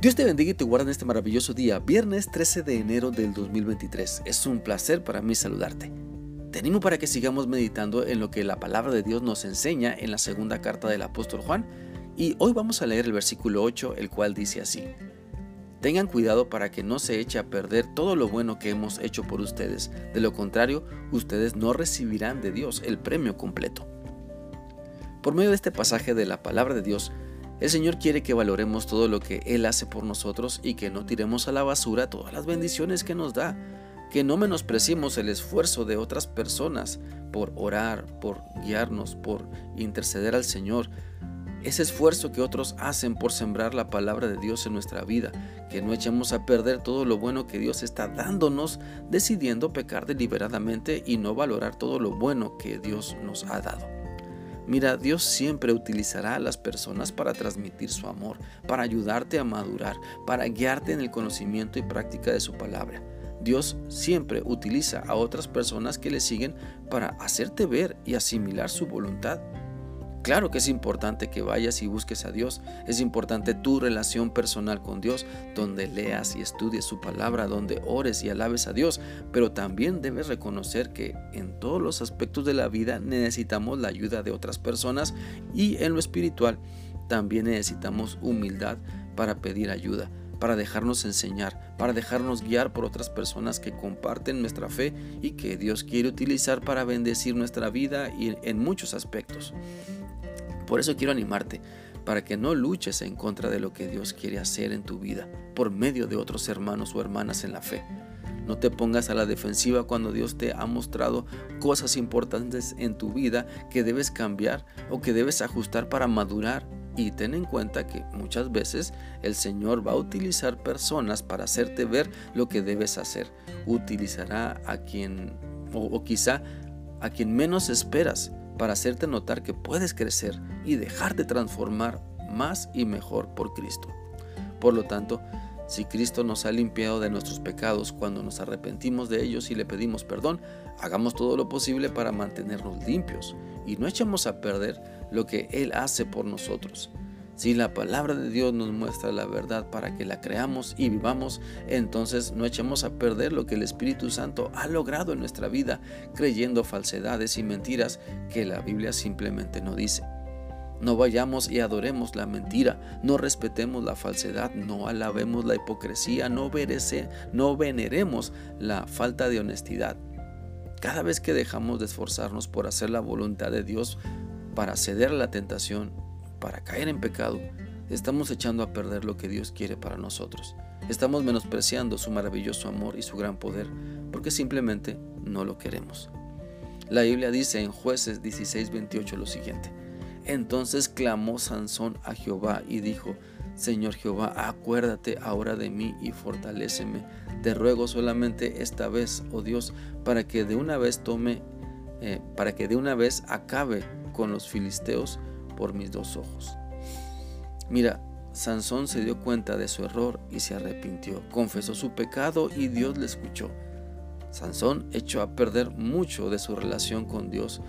Dios te bendiga y te guarde en este maravilloso día, viernes 13 de enero del 2023. Es un placer para mí saludarte. Te animo para que sigamos meditando en lo que la palabra de Dios nos enseña en la segunda carta del apóstol Juan y hoy vamos a leer el versículo 8, el cual dice así. Tengan cuidado para que no se eche a perder todo lo bueno que hemos hecho por ustedes, de lo contrario, ustedes no recibirán de Dios el premio completo. Por medio de este pasaje de la palabra de Dios, el Señor quiere que valoremos todo lo que Él hace por nosotros y que no tiremos a la basura todas las bendiciones que nos da, que no menospreciemos el esfuerzo de otras personas por orar, por guiarnos, por interceder al Señor, ese esfuerzo que otros hacen por sembrar la palabra de Dios en nuestra vida, que no echemos a perder todo lo bueno que Dios está dándonos, decidiendo pecar deliberadamente y no valorar todo lo bueno que Dios nos ha dado. Mira, Dios siempre utilizará a las personas para transmitir su amor, para ayudarte a madurar, para guiarte en el conocimiento y práctica de su palabra. Dios siempre utiliza a otras personas que le siguen para hacerte ver y asimilar su voluntad. Claro que es importante que vayas y busques a Dios, es importante tu relación personal con Dios, donde leas y estudies su palabra, donde ores y alabes a Dios, pero también debes reconocer que en todos los aspectos de la vida necesitamos la ayuda de otras personas y en lo espiritual también necesitamos humildad para pedir ayuda para dejarnos enseñar, para dejarnos guiar por otras personas que comparten nuestra fe y que Dios quiere utilizar para bendecir nuestra vida y en muchos aspectos. Por eso quiero animarte para que no luches en contra de lo que Dios quiere hacer en tu vida por medio de otros hermanos o hermanas en la fe. No te pongas a la defensiva cuando Dios te ha mostrado cosas importantes en tu vida que debes cambiar o que debes ajustar para madurar. Y ten en cuenta que muchas veces el Señor va a utilizar personas para hacerte ver lo que debes hacer. Utilizará a quien, o, o quizá a quien menos esperas para hacerte notar que puedes crecer y dejarte transformar más y mejor por Cristo. Por lo tanto, si Cristo nos ha limpiado de nuestros pecados cuando nos arrepentimos de ellos y le pedimos perdón, hagamos todo lo posible para mantenernos limpios y no echemos a perder lo que Él hace por nosotros. Si la palabra de Dios nos muestra la verdad para que la creamos y vivamos, entonces no echemos a perder lo que el Espíritu Santo ha logrado en nuestra vida, creyendo falsedades y mentiras que la Biblia simplemente no dice. No vayamos y adoremos la mentira, no respetemos la falsedad, no alabemos la hipocresía, no, no veneremos la falta de honestidad. Cada vez que dejamos de esforzarnos por hacer la voluntad de Dios, para ceder a la tentación, para caer en pecado, estamos echando a perder lo que Dios quiere para nosotros. Estamos menospreciando su maravilloso amor y su gran poder porque simplemente no lo queremos. La Biblia dice en jueces 16:28 lo siguiente. Entonces clamó Sansón a Jehová y dijo, Señor Jehová, acuérdate ahora de mí y fortaléceme. Te ruego solamente esta vez, oh Dios, para que de una vez tome, eh, para que de una vez acabe con los filisteos por mis dos ojos. Mira, Sansón se dio cuenta de su error y se arrepintió, confesó su pecado y Dios le escuchó. Sansón echó a perder mucho de su relación con Dios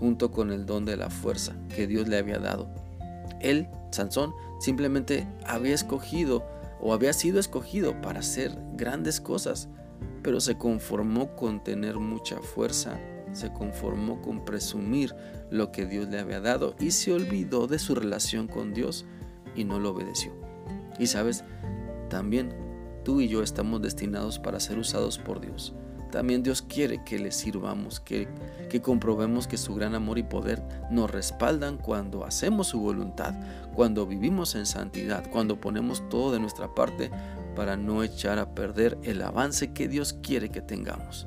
junto con el don de la fuerza que Dios le había dado. Él, Sansón, simplemente había escogido o había sido escogido para hacer grandes cosas, pero se conformó con tener mucha fuerza se conformó con presumir lo que Dios le había dado y se olvidó de su relación con Dios y no lo obedeció. Y sabes, también tú y yo estamos destinados para ser usados por Dios. También Dios quiere que le sirvamos, que, que comprobemos que su gran amor y poder nos respaldan cuando hacemos su voluntad, cuando vivimos en santidad, cuando ponemos todo de nuestra parte para no echar a perder el avance que Dios quiere que tengamos.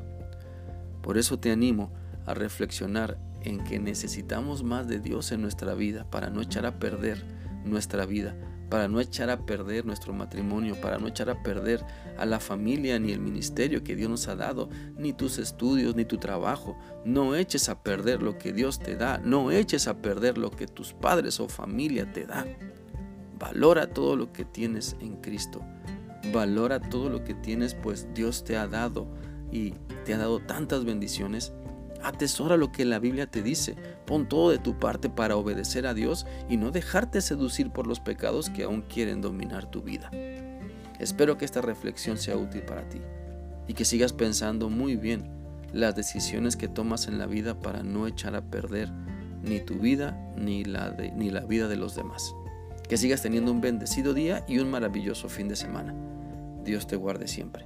Por eso te animo a reflexionar en que necesitamos más de Dios en nuestra vida para no echar a perder nuestra vida, para no echar a perder nuestro matrimonio, para no echar a perder a la familia ni el ministerio que Dios nos ha dado, ni tus estudios, ni tu trabajo. No eches a perder lo que Dios te da, no eches a perder lo que tus padres o familia te dan. Valora todo lo que tienes en Cristo. Valora todo lo que tienes, pues Dios te ha dado y te ha dado tantas bendiciones Atesora lo que la Biblia te dice. Pon todo de tu parte para obedecer a Dios y no dejarte seducir por los pecados que aún quieren dominar tu vida. Espero que esta reflexión sea útil para ti y que sigas pensando muy bien las decisiones que tomas en la vida para no echar a perder ni tu vida ni la, ni la vida de los demás. Que sigas teniendo un bendecido día y un maravilloso fin de semana. Dios te guarde siempre.